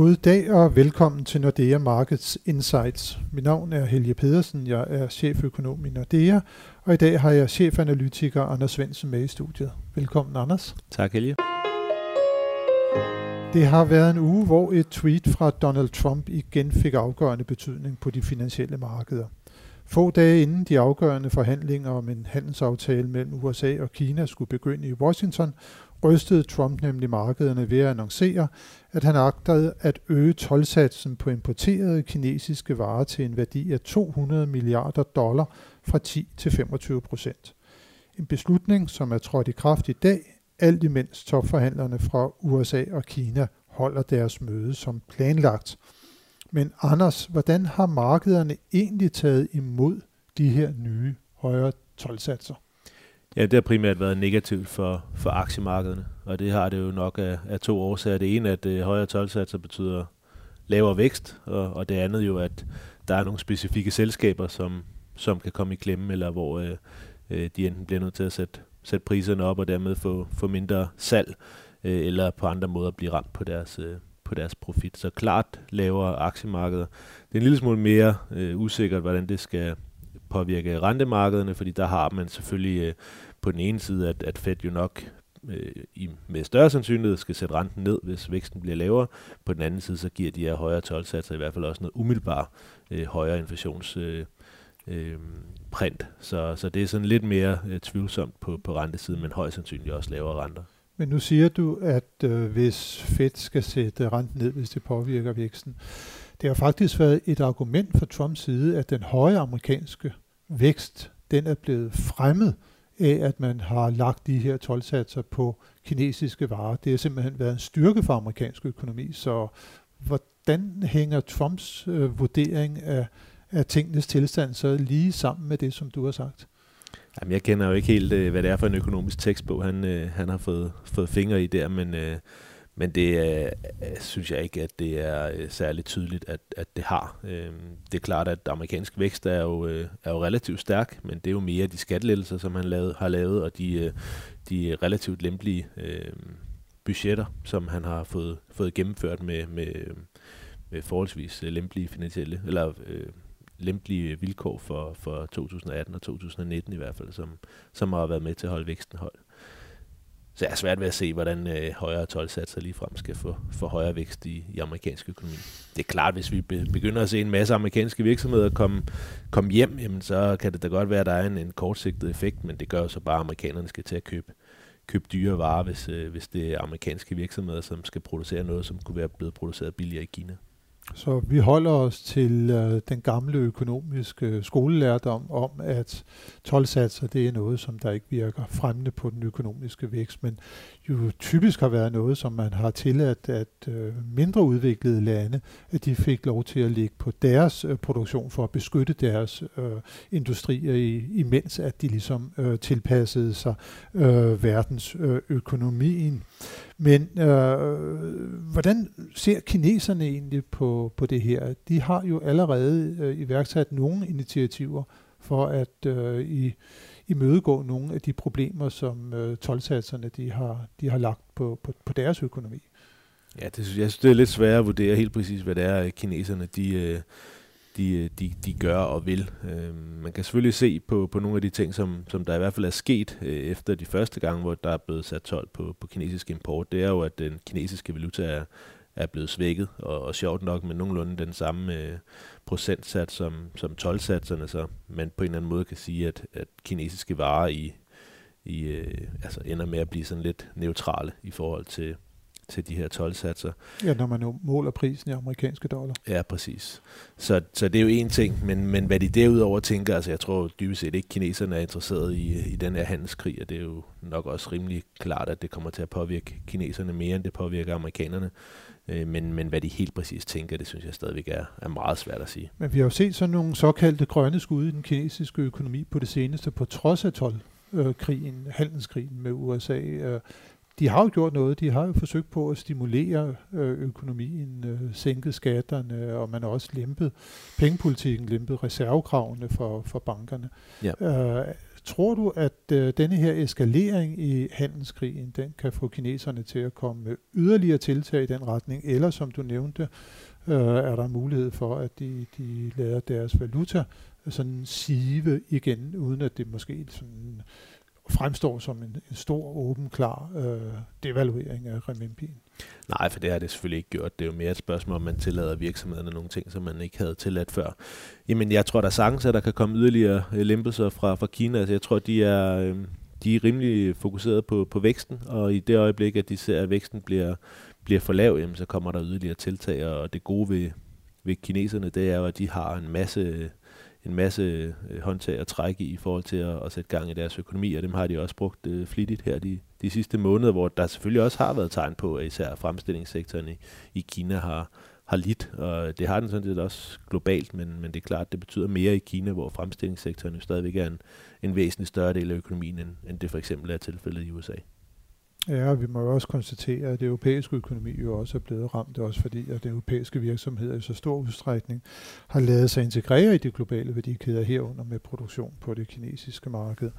God dag og velkommen til Nordea Markets Insights. Mit navn er Helge Pedersen, jeg er cheføkonom i Nordea, og i dag har jeg chefanalytiker Anders Svendsen med i studiet. Velkommen Anders. Tak Helge. Det har været en uge, hvor et tweet fra Donald Trump igen fik afgørende betydning på de finansielle markeder. Få dage inden de afgørende forhandlinger om en handelsaftale mellem USA og Kina skulle begynde i Washington, rystede Trump nemlig markederne ved at annoncere, at han agtede at øge tolvsatsen på importerede kinesiske varer til en værdi af 200 milliarder dollar fra 10 til 25 procent. En beslutning, som er trådt i kraft i dag, alt imens topforhandlerne fra USA og Kina holder deres møde som planlagt. Men Anders, hvordan har markederne egentlig taget imod de her nye højere tolvsatser? Ja, det har primært været negativt for, for aktiemarkederne, og det har det jo nok af, af to årsager. Det ene er, at øh, højere tolvsatser betyder lavere vækst, og, og det andet jo, at der er nogle specifikke selskaber, som, som kan komme i klemme, eller hvor øh, øh, de enten bliver nødt til at sætte, sætte priserne op, og dermed få, få mindre salg, øh, eller på andre måder blive ramt på deres, øh, på deres profit. Så klart lavere aktiemarkeder. Det er en lille smule mere øh, usikkert, hvordan det skal påvirke rentemarkederne, fordi der har man selvfølgelig øh, på den ene side, at, at Fed jo nok øh, i, med større sandsynlighed skal sætte renten ned, hvis væksten bliver lavere. På den anden side, så giver de her højere tolvsatser i hvert fald også noget umiddelbart øh, højere inflations øh, øh, print. Så, så det er sådan lidt mere øh, tvivlsomt på, på rentesiden, men højst sandsynligt også lavere renter. Men nu siger du, at øh, hvis Fed skal sætte renten ned, hvis det påvirker væksten, det har faktisk været et argument fra Trumps side, at den høje amerikanske vækst, den er blevet fremmet af, at man har lagt de her tolvsatser på kinesiske varer. Det har simpelthen været en styrke for amerikansk økonomi. Så hvordan hænger Trumps øh, vurdering af, af tingenes tilstand så lige sammen med det, som du har sagt? Jamen, jeg kender jo ikke helt, øh, hvad det er for en økonomisk tekstbog, han, øh, han har fået, fået fingre i der, men, øh, men det øh, øh, synes jeg ikke, at det er øh, særligt tydeligt, at, at det har. Øh, det er klart, at amerikansk vækst er jo, øh, er jo relativt stærk, men det er jo mere de skattelettelser, som han lavet, har lavet, og de, øh, de relativt lempelige øh, budgetter, som han har fået, fået gennemført med, med, med forholdsvis lempelige finansielle, eller øh, lempelige vilkår for, for 2018 og 2019 i hvert fald, som, som har været med til at holde væksten høj. Så jeg er svært ved at se, hvordan øh, højere tolvsatser ligefrem skal få, få højere vækst i, i amerikansk økonomi. Det er klart, hvis vi begynder at se en masse amerikanske virksomheder komme, komme hjem, jamen, så kan det da godt være, at der er en, en kortsigtet effekt, men det gør jo så bare, at amerikanerne skal til at købe, købe dyre varer, hvis, øh, hvis det er amerikanske virksomheder, som skal producere noget, som kunne være blevet produceret billigere i Kina. Så vi holder os til øh, den gamle økonomiske øh, skolelærdom om, at tolvsatser det er noget, som der ikke virker fremmende på den økonomiske vækst, men jo typisk har været noget, som man har tilladt, at øh, mindre udviklede lande, at de fik lov til at ligge på deres øh, produktion for at beskytte deres øh, industrier, i, imens at de ligesom øh, tilpassede sig øh, verdensøkonomien. Øh, men øh, hvordan ser kineserne egentlig på, på det her? De har jo allerede øh, iværksat nogle initiativer for at øh, i, imødegå nogle af de problemer, som øh, tolvsatserne de har, de har lagt på, på, på deres økonomi. Ja, det, jeg synes, det er lidt svært at vurdere helt præcis, hvad det er, kineserne de, øh, de, øh, de, de gør og vil. Øh, man kan selvfølgelig se på, på nogle af de ting, som, som der i hvert fald er sket øh, efter de første gange, hvor der er blevet sat 12 på, på kinesisk import. Det er jo, at den kinesiske valuta er, er blevet svækket, og, og sjovt nok med nogenlunde den samme øh, procentsats som, som 12-satserne, så man på en eller anden måde kan sige, at, at kinesiske varer i, i øh, altså ender med at blive sådan lidt neutrale i forhold til, til de her 12-satser. Ja, når man måler prisen i amerikanske dollar. Ja, præcis. Så, så det er jo en ting, men, men hvad de derudover tænker, altså jeg tror dybest set ikke, kineserne er interesseret i, i den her handelskrig, og det er jo nok også rimelig klart, at det kommer til at påvirke kineserne mere, end det påvirker amerikanerne. Øh, men, men hvad de helt præcis tænker, det synes jeg stadigvæk er, er meget svært at sige. Men vi har jo set sådan nogle såkaldte grønne skud i den kinesiske økonomi på det seneste, på trods af 12 krigen, handelskrigen med USA. De har jo gjort noget. De har jo forsøgt på at stimulere øh, økonomien, øh, sænket skatterne, og man har også lempet pengepolitikken, lempet reservekravene for, for bankerne. Ja. Øh, Tror du, at øh, denne her eskalering i handelskrigen, den kan få kineserne til at komme med yderligere tiltag i den retning, eller som du nævnte, øh, er der mulighed for, at de, de lader deres valuta sådan sive igen, uden at det måske sådan fremstår som en, en stor, åben, klar øh, devaluering af renminbien. Nej, for det har det selvfølgelig ikke gjort. Det er jo mere et spørgsmål, om man tillader virksomhederne nogle ting, som man ikke havde tilladt før. Jamen, jeg tror, der er sagtens, at der kan komme yderligere øh, lempelser fra, fra Kina. Altså, jeg tror, de er, øh, de er rimelig fokuseret på, på væksten, og i det øjeblik, at de ser, at væksten bliver, bliver for lav, jamen, så kommer der yderligere tiltag, og det gode ved, ved kineserne, det er jo, at de har en masse en masse øh, håndtag at trække i i forhold til at, at sætte gang i deres økonomi, og dem har de også brugt øh, flittigt her de, de sidste måneder, hvor der selvfølgelig også har været tegn på, at især fremstillingssektoren i, i Kina har, har lidt, og det har den sådan set også globalt, men, men det er klart, det betyder mere i Kina, hvor fremstillingssektoren jo stadigvæk er en, en væsentlig større del af økonomien, end, end det for eksempel er tilfældet i USA. Ja, vi må jo også konstatere, at det europæiske økonomi jo også er blevet ramt, også fordi at den europæiske virksomheder i så stor udstrækning har lavet sig integrere i de globale værdikæder herunder med produktion på det kinesiske marked.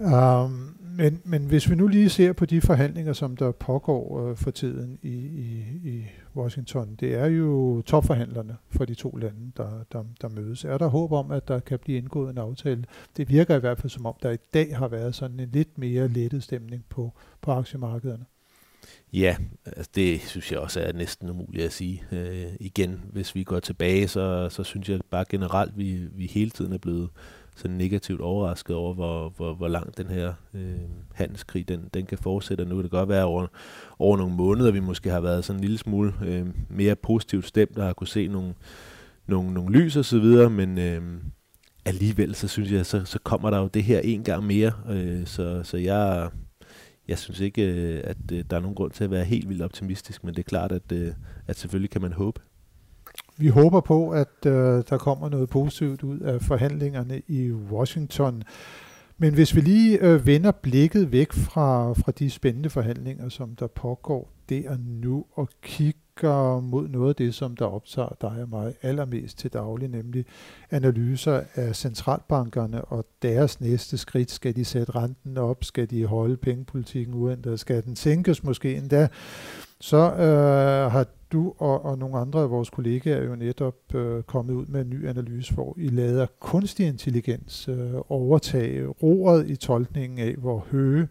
Um, men, men hvis vi nu lige ser på de forhandlinger, som der pågår øh, for tiden i, i, i Washington, det er jo topforhandlerne for de to lande, der, der, der mødes. Er der håb om, at der kan blive indgået en aftale? Det virker i hvert fald som om, der i dag har været sådan en lidt mere lettet stemning på, på aktiemarkederne. Ja, altså det synes jeg også er næsten umuligt at sige. Øh, igen, hvis vi går tilbage, så, så synes jeg bare generelt, vi, vi hele tiden er blevet sådan negativt overrasket over, hvor, hvor, hvor langt den her øh, handelskrig den, den kan fortsætte. Og nu kan det godt være over, over nogle måneder, vi måske har været sådan en lille smule øh, mere positivt stemt, og har kunne se nogle, nogle, nogle lys og så videre, men øh, alligevel, så synes jeg, så, så kommer der jo det her en gang mere. Øh, så, så jeg, jeg synes ikke, øh, at øh, der er nogen grund til at være helt vildt optimistisk, men det er klart, at, øh, at selvfølgelig kan man håbe vi håber på, at øh, der kommer noget positivt ud af forhandlingerne i Washington. Men hvis vi lige øh, vender blikket væk fra, fra de spændende forhandlinger, som der pågår der nu, og kigger mod noget af det, som der optager dig og mig allermest til daglig, nemlig analyser af centralbankerne og deres næste skridt. Skal de sætte renten op? Skal de holde pengepolitikken uændret? Skal den sænkes måske endda? Så øh, har du og, og nogle andre af vores kollegaer er jo netop øh, kommet ud med en ny analyse, hvor I lader kunstig intelligens øh, overtage roret i tolkningen af, hvor høje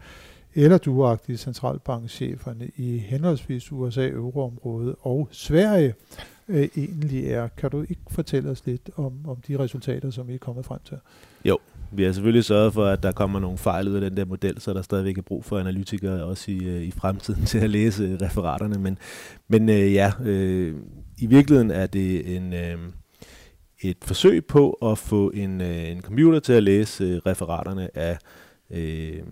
eller duagtige centralbankcheferne i henholdsvis USA, euroområdet og Sverige øh, egentlig er. Kan du ikke fortælle os lidt om, om de resultater, som I er kommet frem til? Jo, vi har selvfølgelig sørget for, at der kommer nogle fejl ud af den der model, så der stadigvæk er brug for analytikere også i, øh, i fremtiden til at læse øh, referaterne. Men, men øh, ja, øh, i virkeligheden er det en, øh, et forsøg på at få en, øh, en computer til at læse øh, referaterne af øh,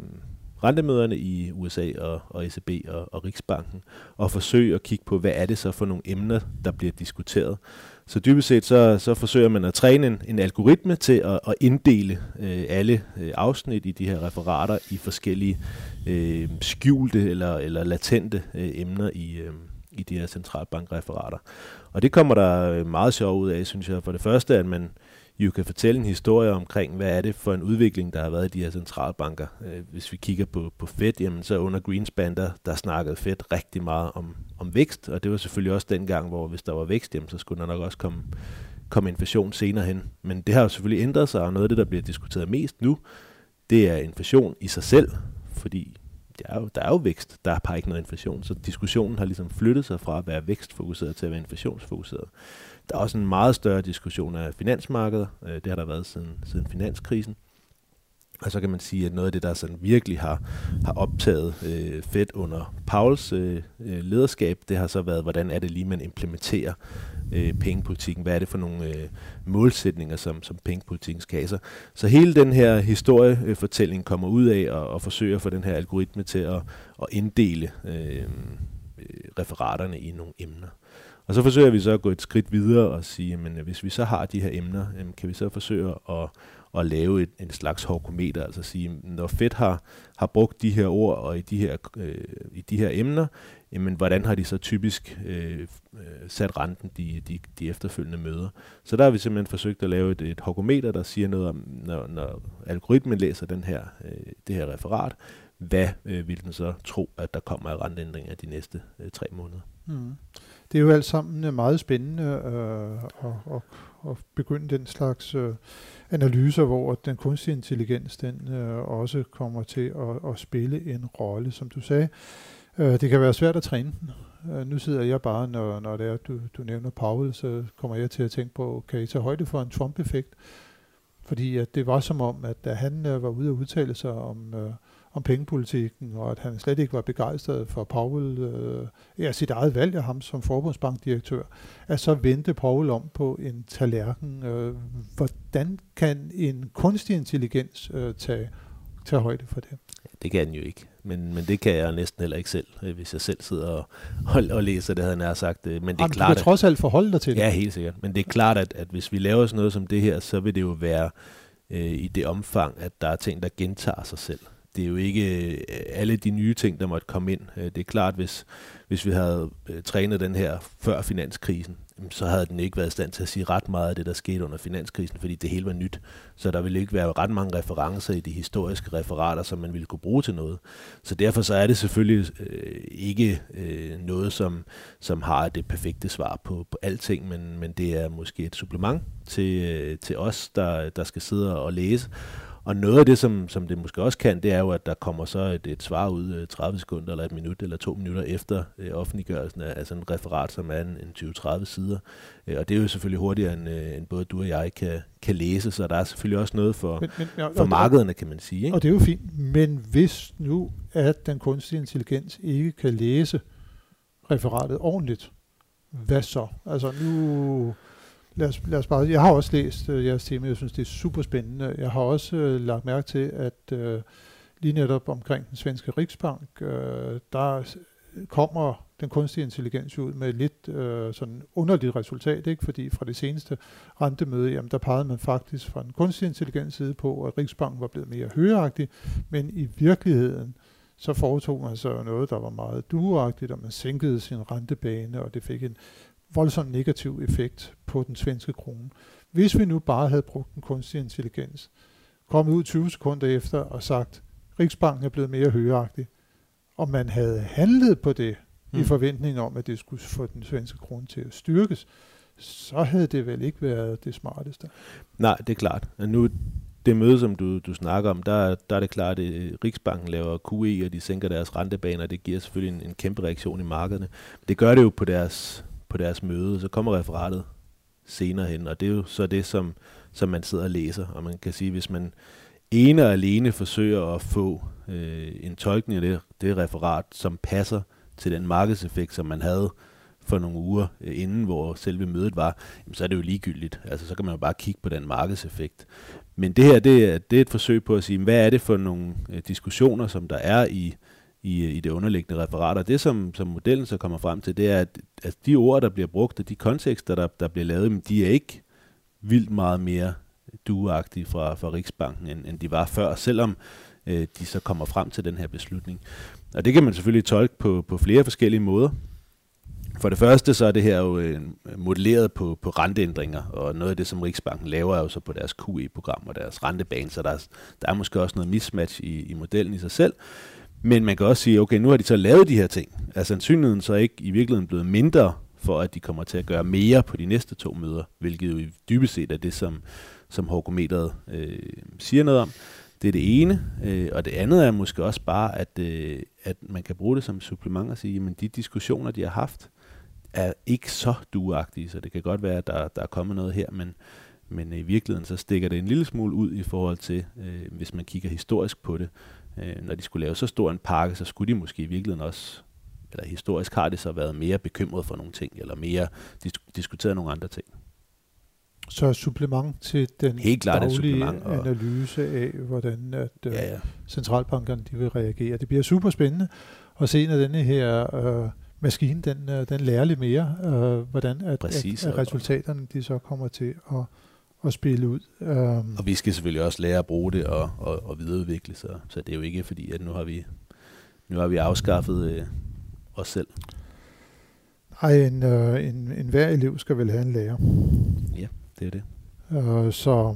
rentemøderne i USA og, og ECB og, og Riksbanken, og forsøge at kigge på, hvad er det så for nogle emner, der bliver diskuteret. Så dybest set så, så forsøger man at træne en, en algoritme til at, at inddele øh, alle øh, afsnit i de her referater i forskellige øh, skjulte eller, eller latente øh, emner i, øh, i de her centralbankreferater. Og det kommer der øh, meget sjov ud af, synes jeg. For det første, at man jo kan fortælle en historie omkring, hvad er det for en udvikling, der har været i de her centralbanker. Øh, hvis vi kigger på, på Fed, jamen så under Greenspan, der, der snakkede Fed rigtig meget om, om vækst, og det var selvfølgelig også dengang, hvor hvis der var vækst, jamen, så skulle der nok også komme, komme inflation senere hen. Men det har jo selvfølgelig ændret sig, og noget af det, der bliver diskuteret mest nu, det er inflation i sig selv, fordi der er, jo, der er jo vækst, der er bare ikke noget inflation. Så diskussionen har ligesom flyttet sig fra at være vækstfokuseret til at være inflationsfokuseret. Der er også en meget større diskussion af finansmarkedet. Øh, det har der været siden, siden finanskrisen. Og så kan man sige, at noget af det, der sådan virkelig har, har optaget øh, Fed under Pauls øh, øh lederskab, det har så været, hvordan er det lige, man implementerer øh, pengepolitikken? Hvad er det for nogle øh, målsætninger, som, som pengepolitikken skal have? Så, så hele den her historiefortælling kommer ud af og, og forsøger at få den her algoritme til at, at inddele øh, øh referaterne i nogle emner. Og så forsøger vi så at gå et skridt videre og sige, men hvis vi så har de her emner, kan vi så forsøge at, at lave et, en slags hårkometer, altså sige, når Fed har, har brugt de her ord og i de her, øh, i de her emner, jamen hvordan har de så typisk øh, øh sat renten de, de, de efterfølgende møder. Så der har vi simpelthen forsøgt at lave et, et hårkometer, der siger noget om, når, når algoritmen læser den her, øh, det her referat, hvad øh, vil den så tro, at der kommer af renteændringer de næste øh, tre måneder. Mm. Det er jo alt sammen øh, meget spændende øh, at, at, at begynde den slags øh, analyser, hvor den kunstige intelligens den øh, også kommer til at, at spille en rolle, som du sagde. Øh, det kan være svært at træne den. Øh, nu sidder jeg bare, når, når det er, du, du nævner Powell, så kommer jeg til at tænke på, kan I tage højde for en Trump-effekt? Fordi at det var som om, at da han øh, var ude og udtale sig om, øh, om pengepolitikken, og at han slet ikke var begejstret for Powell, øh, ja, sit eget valg af ham som forbundsbankdirektør, at så vendte Powell om på en tallerken. Øh, hvordan kan en kunstig intelligens øh, tage, tage højde for det? Det kan den jo ikke men, men det kan jeg næsten heller ikke selv, øh, hvis jeg selv sidder og, og, og læser det, havde jeg sagt. Øh, men det er Jamen, klart, du kan trods alt forholde dig til det. Ja, helt sikkert. Men det er klart, at, at hvis vi laver sådan noget som det her, så vil det jo være øh, i det omfang, at der er ting, der gentager sig selv det er jo ikke øh, alle de nye ting, der måtte komme ind. Øh, det er klart, hvis, hvis vi havde øh, trænet den her før finanskrisen, så havde den ikke været i stand til at sige ret meget af det, der skete under finanskrisen, fordi det hele var nyt. Så der ville ikke være ret mange referencer i de historiske referater, som man ville kunne bruge til noget. Så derfor så er det selvfølgelig øh, ikke øh, noget, som, som har det perfekte svar på, på alting, men, men det er måske et supplement til, øh, til os, der, der skal sidde og læse. Og noget af det, som, som det måske også kan, det er jo, at der kommer så et, et svar ud 30 øh, sekunder, eller et minut, eller to minutter efter øh, offentliggørelsen af, af sådan en referat, som er en, en 20-30 sider. Øh, og det er jo selvfølgelig hurtigere, end, øh, end både du og jeg kan, kan læse, så der er selvfølgelig også noget for, men, men, ja, for markederne, kan man sige. Ikke? Og det er jo fint, men hvis nu, at den kunstige intelligens ikke kan læse referatet ordentligt, hvad så? Altså nu lad os, lad os bare, jeg har også læst øh, jeres tema, jeg synes, det er super spændende. Jeg har også øh, lagt mærke til, at øh, lige netop omkring den svenske Riksbank, øh, der kommer den kunstige intelligens ud med lidt øh, sådan underligt resultat, ikke? fordi fra det seneste rentemøde, jamen, der pegede man faktisk fra den kunstige intelligens side på, at Riksbanken var blevet mere højagtig, men i virkeligheden, så foretog man så noget, der var meget duagtigt, og man sænkede sin rentebane, og det fik en voldsomt negativ effekt på den svenske krone. Hvis vi nu bare havde brugt den kunstige intelligens, kommet ud 20 sekunder efter og sagt, Riksbanken er blevet mere højagtig, og man havde handlet på det mm. i forventning om, at det skulle få den svenske krone til at styrkes, så havde det vel ikke været det smarteste. Nej, det er klart. Nu, det møde, som du, du snakker om, der, der er det klart, at Riksbanken laver QE, og de sænker deres rentebaner, det giver selvfølgelig en, en kæmpe reaktion i markederne. Det gør det jo på deres på deres møde, så kommer referatet senere hen, og det er jo så det, som, som man sidder og læser, og man kan sige, hvis man ene og alene forsøger at få øh, en tolkning af det, det referat, som passer til den markedseffekt, som man havde for nogle uger øh, inden, hvor selve mødet var, jamen, så er det jo ligegyldigt. Altså, så kan man jo bare kigge på den markedseffekt. Men det her, det er, det er et forsøg på at sige, hvad er det for nogle øh, diskussioner, som der er i i, i det underliggende referat. Og det, som, som modellen så kommer frem til, det er, at, at de ord, der bliver brugt, og de kontekster, der, der bliver lavet, de er ikke vildt meget mere duagtige fra, fra Riksbanken, end, end de var før, selvom øh, de så kommer frem til den her beslutning. Og det kan man selvfølgelig tolke på, på flere forskellige måder. For det første så er det her jo øh, modelleret på, på renteændringer, og noget af det, som Riksbanken laver, er jo så på deres QE-program og deres rentebane, så der er, der er måske også noget mismatch i, i modellen i sig selv. Men man kan også sige, okay, nu har de så lavet de her ting. Er sandsynligheden så ikke i virkeligheden blevet mindre for, at de kommer til at gøre mere på de næste to møder, hvilket jo dybest set er det, som, som hårgometeret øh, siger noget om. Det er det ene, øh, og det andet er måske også bare, at, øh, at man kan bruge det som supplement og sige, at de diskussioner, de har haft, er ikke så duagtige, så det kan godt være, at der, der er kommet noget her, men, men i virkeligheden så stikker det en lille smule ud i forhold til, øh, hvis man kigger historisk på det, øh, når de skulle lave så stor en pakke, så skulle de måske i virkeligheden også, eller historisk har det så været mere bekymret for nogle ting, eller mere dis- diskuteret nogle andre ting. Så supplement til den Helt klart daglige og analyse af, hvordan at, øh, ja, ja. centralbankerne de vil reagere. Det bliver super spændende at se, når denne her øh, maskinen den, øh, den lærer lidt mere, øh, hvordan at, Præcis, at, at resultaterne de så kommer til at, at spille ud. Um, Og vi skal selvfølgelig også lære at bruge det og, og, og videreudvikle, så, så det er jo ikke fordi, at nu har vi, nu har vi afskaffet øh, os selv. ej, en, øh, en, en hver elev skal vel have en lærer. Det er det. Uh, så,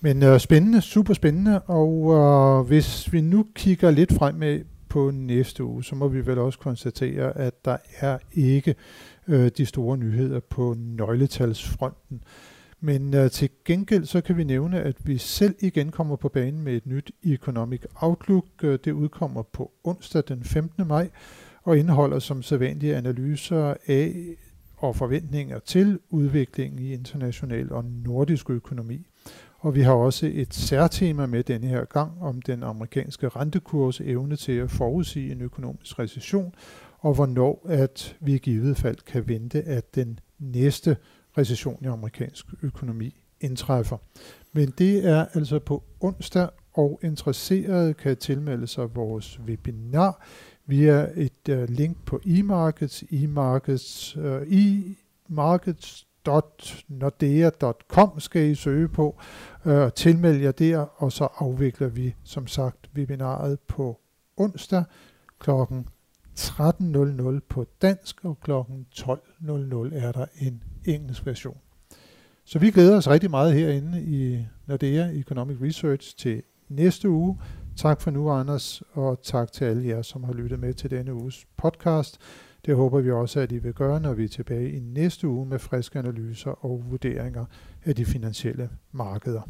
men uh, spændende, super spændende, og uh, hvis vi nu kigger lidt fremad på næste uge, så må vi vel også konstatere, at der er ikke uh, de store nyheder på nøgletalsfronten. Men øh, til gengæld så kan vi nævne, at vi selv igen kommer på banen med et nyt Economic Outlook. Øh, det udkommer på onsdag den 15. maj og indeholder som sædvanlige analyser af og forventninger til udviklingen i international og nordisk økonomi. Og vi har også et særtema med denne her gang om den amerikanske rentekurs evne til at forudsige en økonomisk recession, og hvornår at vi i givet fald kan vente, at den næste recession i amerikansk økonomi indtræffer. Men det er altså på onsdag, og interesserede kan tilmelde sig vores webinar via et uh, link på eMarkets, eMarkets, øh, uh, eMarkets.nordea.com skal I søge på, øh, og øh, tilmelde jer der, og så afvikler vi som sagt webinaret på onsdag kl. 13.00 på dansk, og kl. 12.00 er der en engelsk version. Så vi glæder os rigtig meget herinde i Nordea Economic Research til næste uge. Tak for nu, Anders, og tak til alle jer, som har lyttet med til denne uges podcast. Det håber vi også, at I vil gøre, når vi er tilbage i næste uge med friske analyser og vurderinger af de finansielle markeder.